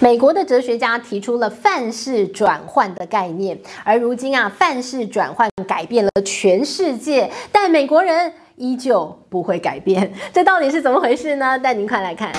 美国的哲学家提出了范式转换的概念，而如今啊，范式转换改变了全世界，但美国人依旧不会改变，这到底是怎么回事呢？带您快来看。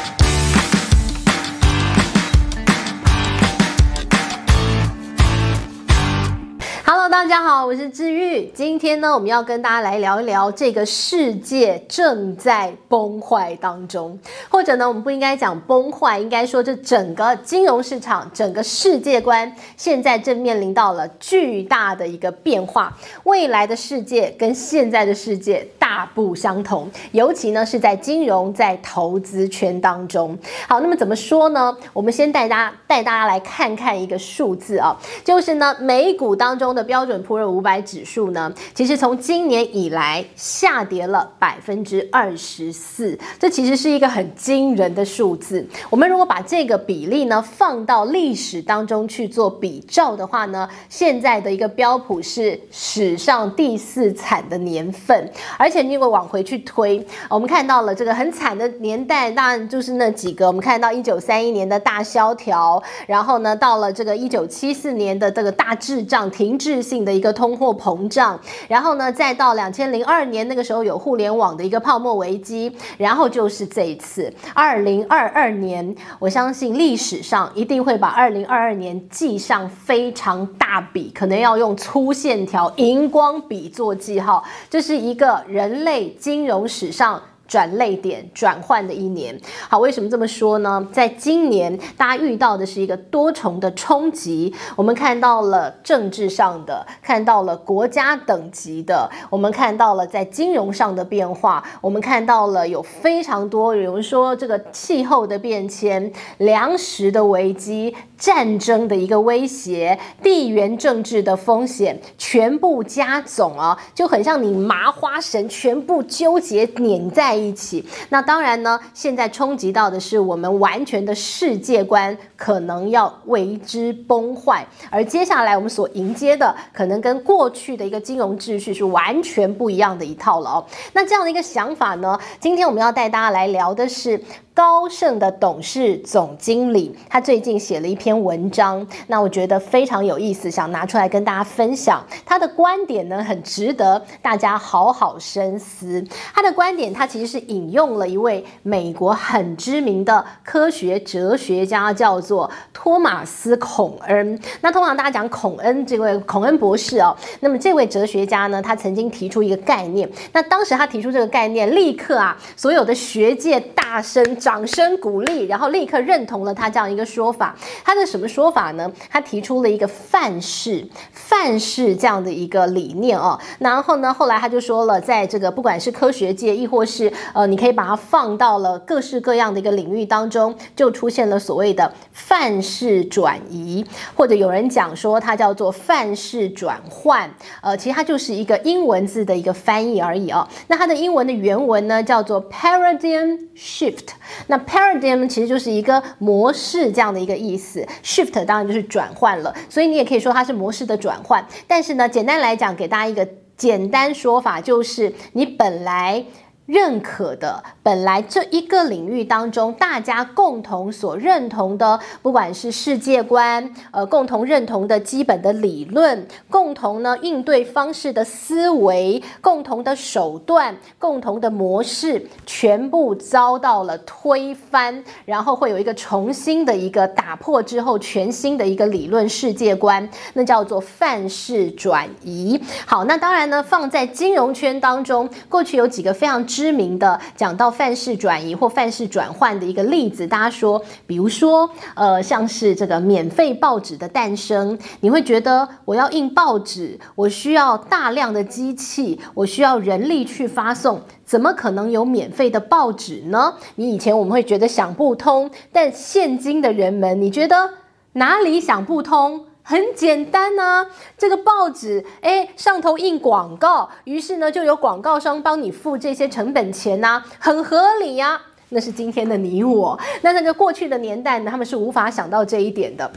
大家好，我是治愈。今天呢，我们要跟大家来聊一聊这个世界正在崩坏当中，或者呢，我们不应该讲崩坏，应该说这整个金融市场、整个世界观现在正面临到了巨大的一个变化。未来的世界跟现在的世界大不相同，尤其呢是在金融、在投资圈当中。好，那么怎么说呢？我们先带大家带大家来看看一个数字啊，就是呢，美股当中。的标标准普尔五百指数呢，其实从今年以来下跌了百分之二十四，这其实是一个很惊人的数字。我们如果把这个比例呢放到历史当中去做比照的话呢，现在的一个标普是史上第四惨的年份，而且你如果往回去推，我们看到了这个很惨的年代，当然就是那几个，我们看到一九三一年的大萧条，然后呢到了这个一九七四年的这个大滞胀停。滞性的一个通货膨胀，然后呢，再到两千零二年那个时候有互联网的一个泡沫危机，然后就是这一次二零二二年，我相信历史上一定会把二零二二年记上非常大笔，可能要用粗线条、荧光笔做记号，这是一个人类金融史上。转泪点转换的一年，好，为什么这么说呢？在今年，大家遇到的是一个多重的冲击。我们看到了政治上的，看到了国家等级的，我们看到了在金融上的变化，我们看到了有非常多，比如说这个气候的变迁、粮食的危机、战争的一个威胁、地缘政治的风险，全部加总啊，就很像你麻花绳全部纠结拧在一起，那当然呢，现在冲击到的是我们完全的世界观，可能要为之崩坏。而接下来我们所迎接的，可能跟过去的一个金融秩序是完全不一样的一套了哦。那这样的一个想法呢，今天我们要带大家来聊的是。高盛的董事总经理，他最近写了一篇文章，那我觉得非常有意思，想拿出来跟大家分享。他的观点呢，很值得大家好好深思。他的观点，他其实是引用了一位美国很知名的科学哲学家，叫做托马斯·孔恩。那通常大家讲孔恩这位孔恩博士哦，那么这位哲学家呢，他曾经提出一个概念。那当时他提出这个概念，立刻啊，所有的学界大声。掌声鼓励，然后立刻认同了他这样一个说法。他的什么说法呢？他提出了一个范式，范式这样的一个理念哦。然后呢，后来他就说了，在这个不管是科学界，亦或是呃，你可以把它放到了各式各样的一个领域当中，就出现了所谓的范式转移，或者有人讲说它叫做范式转换。呃，其实它就是一个英文字的一个翻译而已哦。那它的英文的原文呢，叫做 paradigm shift。那 paradigm 其实就是一个模式这样的一个意思，shift 当然就是转换了，所以你也可以说它是模式的转换。但是呢，简单来讲，给大家一个简单说法，就是你本来。认可的，本来这一个领域当中，大家共同所认同的，不管是世界观，呃，共同认同的基本的理论，共同呢应对方式的思维，共同的手段，共同的模式，全部遭到了推翻，然后会有一个重新的一个打破之后，全新的一个理论世界观，那叫做范式转移。好，那当然呢，放在金融圈当中，过去有几个非常。知名的讲到范式转移或范式转换的一个例子，大家说，比如说，呃，像是这个免费报纸的诞生，你会觉得我要印报纸，我需要大量的机器，我需要人力去发送，怎么可能有免费的报纸呢？你以前我们会觉得想不通，但现今的人们，你觉得哪里想不通？很简单呐、这个报纸，哎，上头印广告，于是呢，就有广告商帮你付这些成本钱呐、很合理呀、那是今天的你我，那那个过去的年代呢，他们是无法想到这一点的。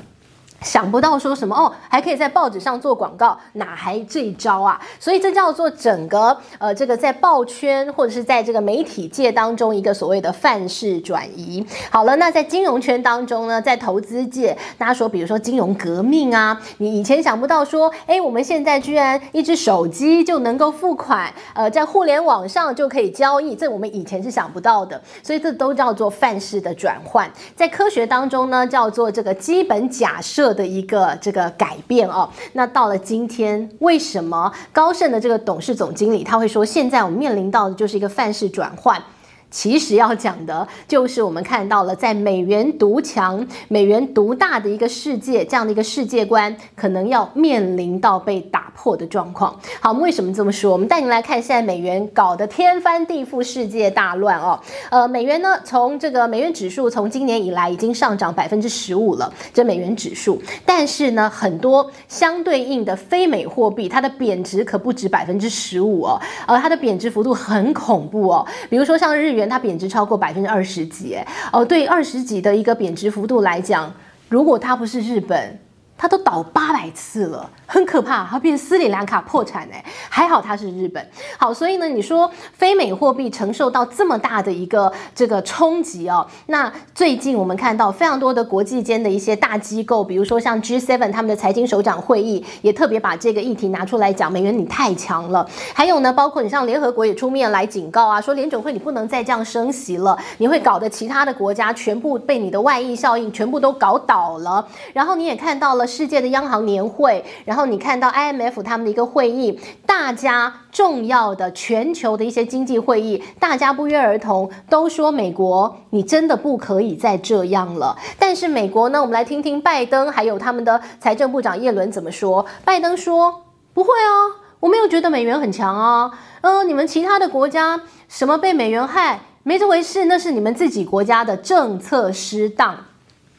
想不到说什么哦，还可以在报纸上做广告，哪还这一招啊？所以这叫做整个呃，这个在报圈或者是在这个媒体界当中一个所谓的范式转移。好了，那在金融圈当中呢，在投资界，大家说，比如说金融革命啊，你以前想不到说，哎，我们现在居然一只手机就能够付款，呃，在互联网上就可以交易，这我们以前是想不到的。所以这都叫做范式的转换。在科学当中呢，叫做这个基本假设的一个这个改变哦，那到了今天，为什么高盛的这个董事总经理他会说，现在我们面临到的就是一个范式转换？其实要讲的就是我们看到了，在美元独强、美元独大的一个世界，这样的一个世界观，可能要面临到被打破的状况。好，我们为什么这么说？我们带您来看，现在美元搞得天翻地覆，世界大乱哦。呃，美元呢，从这个美元指数从今年以来已经上涨百分之十五了，这美元指数。但是呢，很多相对应的非美货币，它的贬值可不止百分之十五哦，呃，它的贬值幅度很恐怖哦。比如说像日元。它贬值超过百分之二十几，哦，对二十几的一个贬值幅度来讲，如果它不是日本，它都倒八百次了。很可怕，它变斯里兰卡破产哎，还好它是日本。好，所以呢，你说非美货币承受到这么大的一个这个冲击哦，那最近我们看到非常多的国际间的一些大机构，比如说像 G7 他们的财经首长会议，也特别把这个议题拿出来讲，美元你太强了。还有呢，包括你像联合国也出面来警告啊，说联准会你不能再这样升息了，你会搞得其他的国家全部被你的外溢效应全部都搞倒了。然后你也看到了世界的央行年会，然后。你看到 IMF 他们的一个会议，大家重要的全球的一些经济会议，大家不约而同都说美国，你真的不可以再这样了。但是美国呢，我们来听听拜登还有他们的财政部长耶伦怎么说。拜登说：“不会啊，我没有觉得美元很强啊。呃，你们其他的国家什么被美元害，没这回事，那是你们自己国家的政策失当。”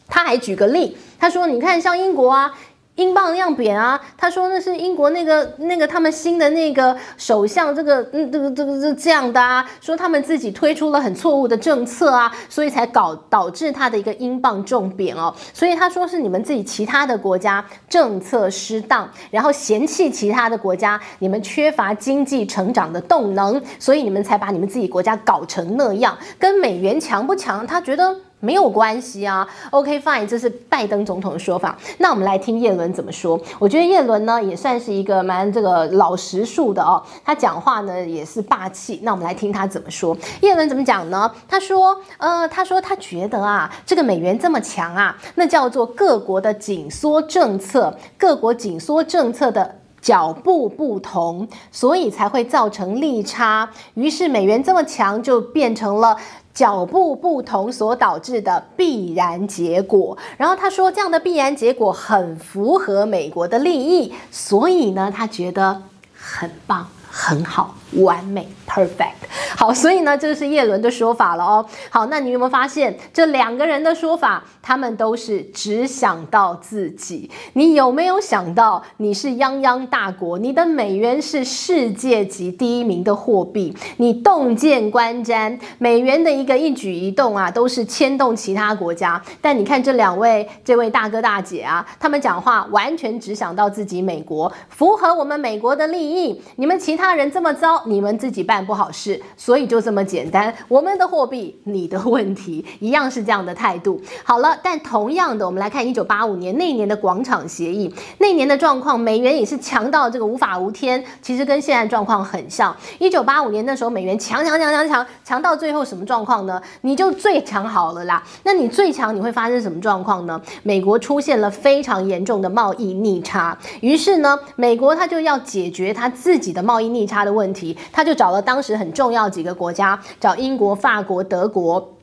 他还举个例，他说：“你看，像英国啊。”英镑量贬啊，他说那是英国那个那个他们新的那个首相这个嗯这个这个这这样的啊，说他们自己推出了很错误的政策啊，所以才搞导致他的一个英镑重贬哦，所以他说是你们自己其他的国家政策失当，然后嫌弃其他的国家你们缺乏经济成长的动能，所以你们才把你们自己国家搞成那样，跟美元强不强，他觉得。没有关系啊，OK fine，这是拜登总统的说法。那我们来听叶伦怎么说。我觉得叶伦呢也算是一个蛮这个老实树的哦，他讲话呢也是霸气。那我们来听他怎么说。叶伦怎么讲呢？他说，呃，他说他觉得啊，这个美元这么强啊，那叫做各国的紧缩政策，各国紧缩政策的脚步不同，所以才会造成利差。于是美元这么强，就变成了。脚步不同所导致的必然结果，然后他说这样的必然结果很符合美国的利益，所以呢，他觉得很棒。很好，完美，perfect。好，所以呢，这是叶伦的说法了哦。好，那你有没有发现这两个人的说法，他们都是只想到自己。你有没有想到，你是泱泱大国，你的美元是世界级第一名的货币，你洞见观瞻，美元的一个一举一动啊，都是牵动其他国家。但你看这两位，这位大哥大姐啊，他们讲话完全只想到自己美国，符合我们美国的利益。你们其他。人这么糟，你们自己办不好事，所以就这么简单。我们的货币，你的问题，一样是这样的态度。好了，但同样的，我们来看一九八五年那一年的广场协议，那年的状况，美元也是强到这个无法无天，其实跟现在状况很像。一九八五年那时候，美元强强强强强强到最后什么状况呢？你就最强好了啦。那你最强，你会发生什么状况呢？美国出现了非常严重的贸易逆差，于是呢，美国他就要解决他自己的贸易逆。差的问题他就找了当时很重要几个国家，找英国、法国、德国。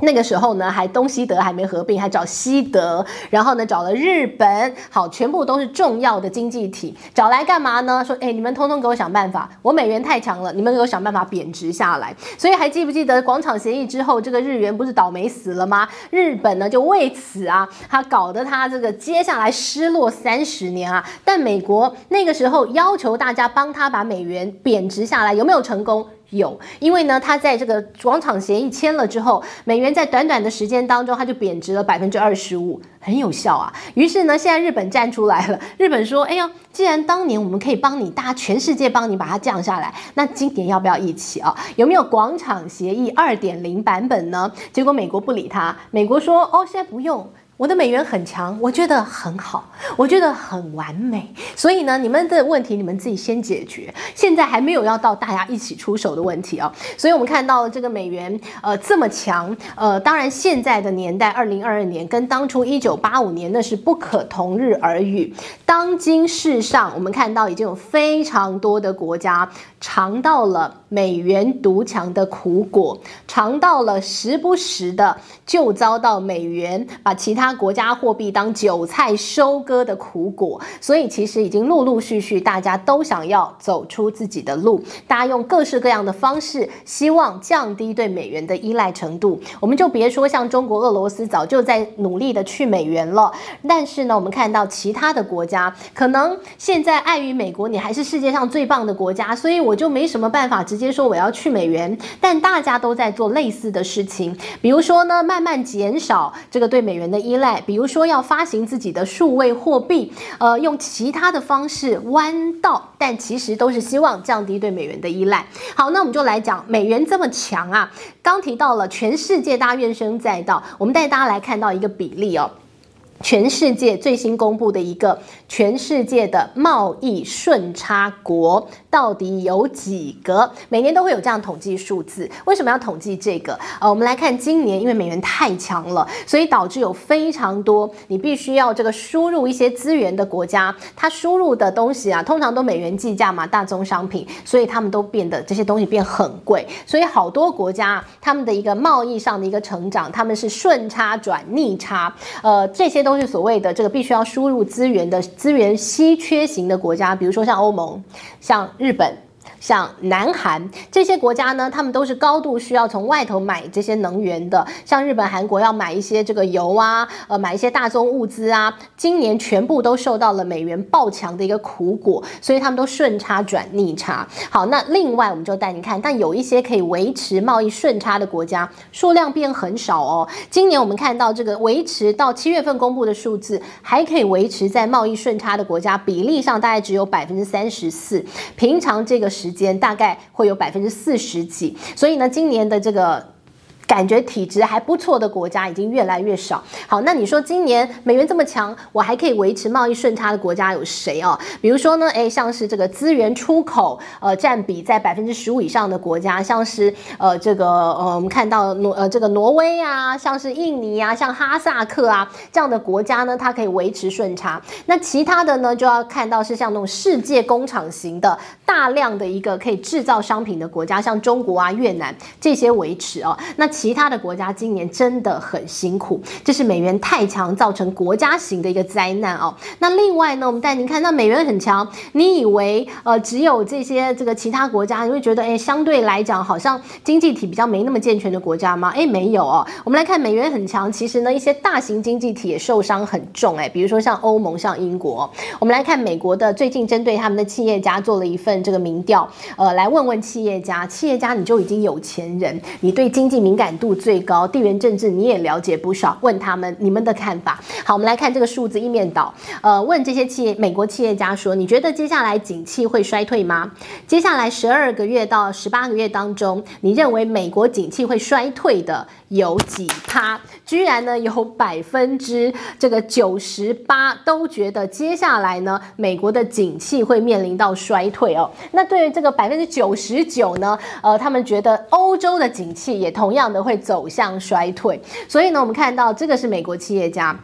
那个时候呢，还东西德还没合并，还找西德，然后呢找了日本，好，全部都是重要的经济体，找来干嘛呢？说，哎，你们通通给我想办法，我美元太强了，你们给我想办法贬值下来。所以还记不记得广场协议之后，这个日元不是倒霉死了吗？日本呢就为此啊，他搞得他这个接下来失落三十年啊。但美国那个时候要求大家帮他把美元贬值下来，有没有成功？有，因为呢，它在这个广场协议签了之后，美元在短短的时间当中，它就贬值了百分之二十五，很有效啊。于是呢，现在日本站出来了，日本说：“哎呀，既然当年我们可以帮你，大家全世界帮你把它降下来，那今年要不要一起啊？有没有广场协议二点零版本呢？”结果美国不理他，美国说：“哦，现在不用。”我的美元很强，我觉得很好，我觉得很完美。所以呢，你们的问题你们自己先解决。现在还没有要到大家一起出手的问题啊。所以我们看到这个美元呃这么强，呃，当然现在的年代，二零二二年跟当初一九八五年那是不可同日而语。当今世上，我们看到已经有非常多的国家尝到了美元独强的苦果，尝到了时不时的就遭到美元把其他。国家货币当韭菜收割的苦果，所以其实已经陆陆续续，大家都想要走出自己的路，大家用各式各样的方式，希望降低对美元的依赖程度。我们就别说像中国、俄罗斯早就在努力的去美元了，但是呢，我们看到其他的国家，可能现在碍于美国，你还是世界上最棒的国家，所以我我就没什么办法直接说我要去美元。但大家都在做类似的事情，比如说呢，慢慢减少这个对美元的。依赖，比如说要发行自己的数位货币，呃，用其他的方式弯道，但其实都是希望降低对美元的依赖。好，那我们就来讲美元这么强啊，刚提到了全世界大家怨声载道，我们带大家来看到一个比例哦。全世界最新公布的一个全世界的贸易顺差国到底有几个？每年都会有这样统计数字。为什么要统计这个？呃，我们来看今年，因为美元太强了，所以导致有非常多你必须要这个输入一些资源的国家，它输入的东西啊，通常都美元计价嘛，大宗商品，所以他们都变得这些东西变很贵。所以好多国家他们的一个贸易上的一个成长，他们是顺差转逆差，呃，这些都。都是所谓的这个必须要输入资源的资源稀缺型的国家，比如说像欧盟、像日本。像南韩这些国家呢，他们都是高度需要从外头买这些能源的。像日本、韩国要买一些这个油啊，呃，买一些大宗物资啊，今年全部都受到了美元暴强的一个苦果，所以他们都顺差转逆差。好，那另外我们就带你看，但有一些可以维持贸易顺差的国家数量变很少哦。今年我们看到这个维持到七月份公布的数字，还可以维持在贸易顺差的国家比例上，大概只有百分之三十四。平常这个时间大概会有百分之四十几，所以呢，今年的这个。感觉体质还不错的国家已经越来越少。好，那你说今年美元这么强，我还可以维持贸易顺差的国家有谁啊？比如说呢，诶，像是这个资源出口呃占比在百分之十五以上的国家，像是呃这个呃我们看到挪呃这个挪威啊，像是印尼啊，像哈萨克啊这样的国家呢，它可以维持顺差。那其他的呢，就要看到是像那种世界工厂型的大量的一个可以制造商品的国家，像中国啊、越南这些维持哦。那其他的国家今年真的很辛苦，这是美元太强造成国家型的一个灾难哦。那另外呢，我们带您看，那美元很强，你以为呃只有这些这个其他国家，你会觉得哎，相对来讲好像经济体比较没那么健全的国家吗？哎，没有哦。我们来看美元很强，其实呢一些大型经济体也受伤很重哎，比如说像欧盟、像英国。我们来看美国的最近针对他们的企业家做了一份这个民调，呃，来问问企业家，企业家你就已经有钱人，你对经济敏感。感度最高，地缘政治你也了解不少，问他们你们的看法。好，我们来看这个数字一面倒，呃，问这些企业美国企业家说，你觉得接下来景气会衰退吗？接下来十二个月到十八个月当中，你认为美国景气会衰退的有几趴？居然呢有百分之这个九十八都觉得接下来呢美国的景气会面临到衰退哦。那对于这个百分之九十九呢，呃，他们觉得欧洲的景气也同样的。会走向衰退，所以呢，我们看到这个是美国企业家。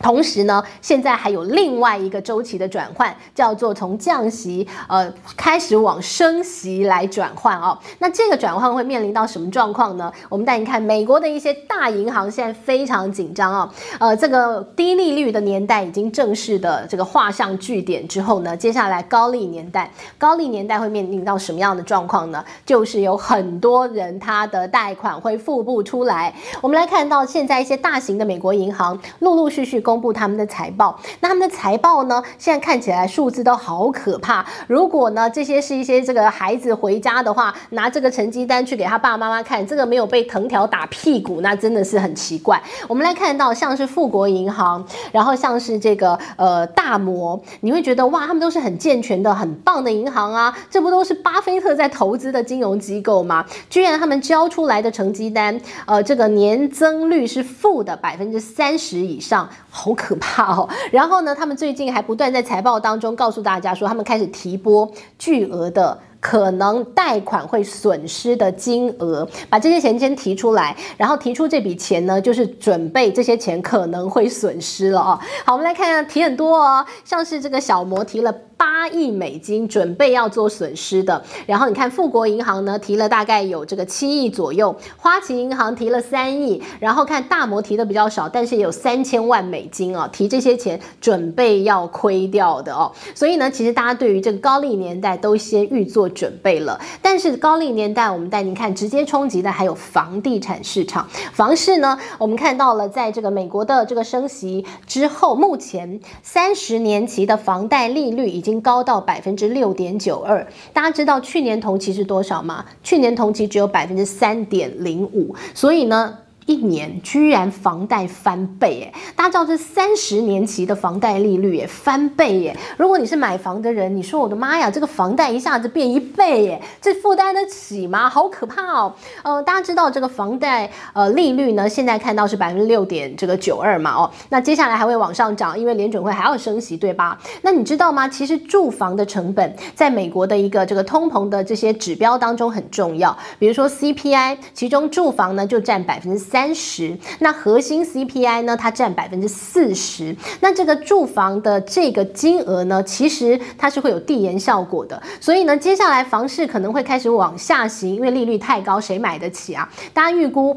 同时呢，现在还有另外一个周期的转换，叫做从降息呃开始往升息来转换哦。那这个转换会面临到什么状况呢？我们带你看美国的一些大银行现在非常紧张哦。呃，这个低利率的年代已经正式的这个画上句点之后呢，接下来高利年代，高利年代会面临到什么样的状况呢？就是有很多人他的贷款会付不出来。我们来看到现在一些大型的美国银行陆陆续续。公布他们的财报。那他们的财报呢，现在看起来数字都好可怕。如果呢，这些是一些这个孩子回家的话，拿这个成绩单去给他爸爸妈妈看，这个没有被藤条打屁股，那真的是很奇怪。我们来看到像是富国银行，然后像是这个呃大摩，你会觉得哇，他们都是很健全的、很棒的银行啊，这不都是巴菲特在投资的金融机构吗？居然他们交出来的成绩单，呃，这个年增率是负的百分之三十以上，好可怕哦。然后呢，他们最近还不断在财报当中告诉大家说，他们开始提拨巨额的。可能贷款会损失的金额，把这些钱先提出来，然后提出这笔钱呢，就是准备这些钱可能会损失了哦。好，我们来看一下，提很多哦，像是这个小摩提了八亿美金，准备要做损失的。然后你看富国银行呢，提了大概有这个七亿左右，花旗银行提了三亿，然后看大摩提的比较少，但是也有三千万美金哦，提这些钱准备要亏掉的哦。所以呢，其实大家对于这个高利年代都先预做。准备了，但是高利年代，我们带您看，直接冲击的还有房地产市场。房市呢，我们看到了，在这个美国的这个升息之后，目前三十年期的房贷利率已经高到百分之六点九二。大家知道去年同期是多少吗？去年同期只有百分之三点零五。所以呢，一年居然房贷翻倍诶，大家知道这三十年期的房贷利率诶翻倍耶！如果你是买房的人，你说我的妈呀，这个房贷一下子变一倍耶，这负担得起吗？好可怕哦！呃，大家知道这个房贷呃利率呢，现在看到是百分之六点这个九二嘛哦，那接下来还会往上涨，因为联准会还要升息，对吧？那你知道吗？其实住房的成本在美国的一个这个通膨的这些指标当中很重要，比如说 CPI，其中住房呢就占百分之三。三十，那核心 CPI 呢？它占百分之四十。那这个住房的这个金额呢，其实它是会有递延效果的。所以呢，接下来房市可能会开始往下行，因为利率太高，谁买得起啊？大家预估。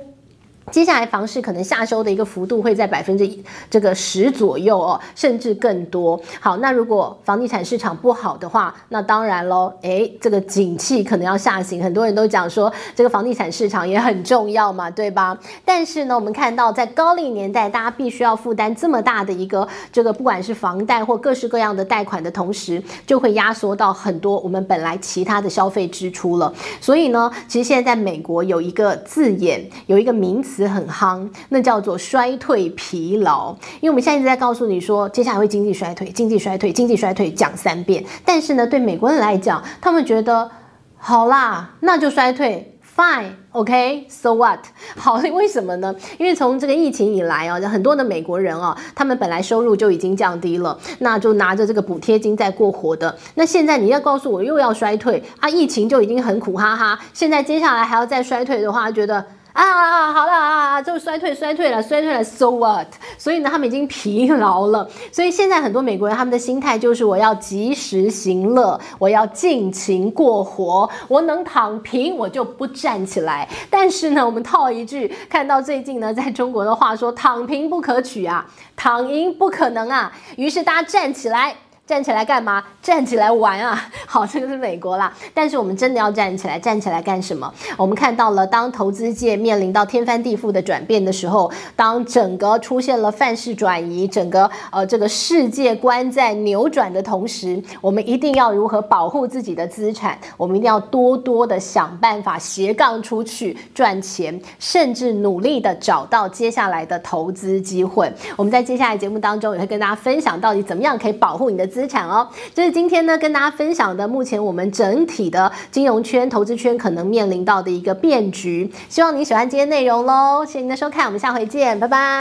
接下来房市可能下修的一个幅度会在百分之这个十左右哦，甚至更多。好，那如果房地产市场不好的话，那当然喽，诶，这个景气可能要下行。很多人都讲说，这个房地产市场也很重要嘛，对吧？但是呢，我们看到在高利年代，大家必须要负担这么大的一个这个不管是房贷或各式各样的贷款的同时，就会压缩到很多我们本来其他的消费支出了。所以呢，其实现在在美国有一个字眼，有一个名词。很夯，那叫做衰退疲劳。因为我们现在一直在告诉你说，接下来会经济衰退，经济衰退，经济衰退，讲三遍。但是呢，对美国人来讲，他们觉得好啦，那就衰退，fine，OK，so what？好，为什么呢？因为从这个疫情以来啊，很多的美国人啊，他们本来收入就已经降低了，那就拿着这个补贴金在过活的。那现在你要告诉我又要衰退啊，疫情就已经很苦哈哈，现在接下来还要再衰退的话，觉得。啊，好了啊，就衰退衰退了，衰退了，so what？所以呢，他们已经疲劳了。所以现在很多美国人他们的心态就是我要及时行乐，我要尽情过活，我能躺平我就不站起来。但是呢，我们套一句，看到最近呢，在中国的话说，躺平不可取啊，躺赢不可能啊。于是大家站起来。站起来干嘛？站起来玩啊！好，这个是美国啦。但是我们真的要站起来，站起来干什么？我们看到了，当投资界面临到天翻地覆的转变的时候，当整个出现了范式转移，整个呃这个世界观在扭转的同时，我们一定要如何保护自己的资产？我们一定要多多的想办法斜杠出去赚钱，甚至努力的找到接下来的投资机会。我们在接下来节目当中也会跟大家分享到底怎么样可以保护你的资。资产哦，这是今天呢跟大家分享的，目前我们整体的金融圈、投资圈可能面临到的一个变局。希望你喜欢今天内容喽，谢谢您的收看，我们下回见，拜拜。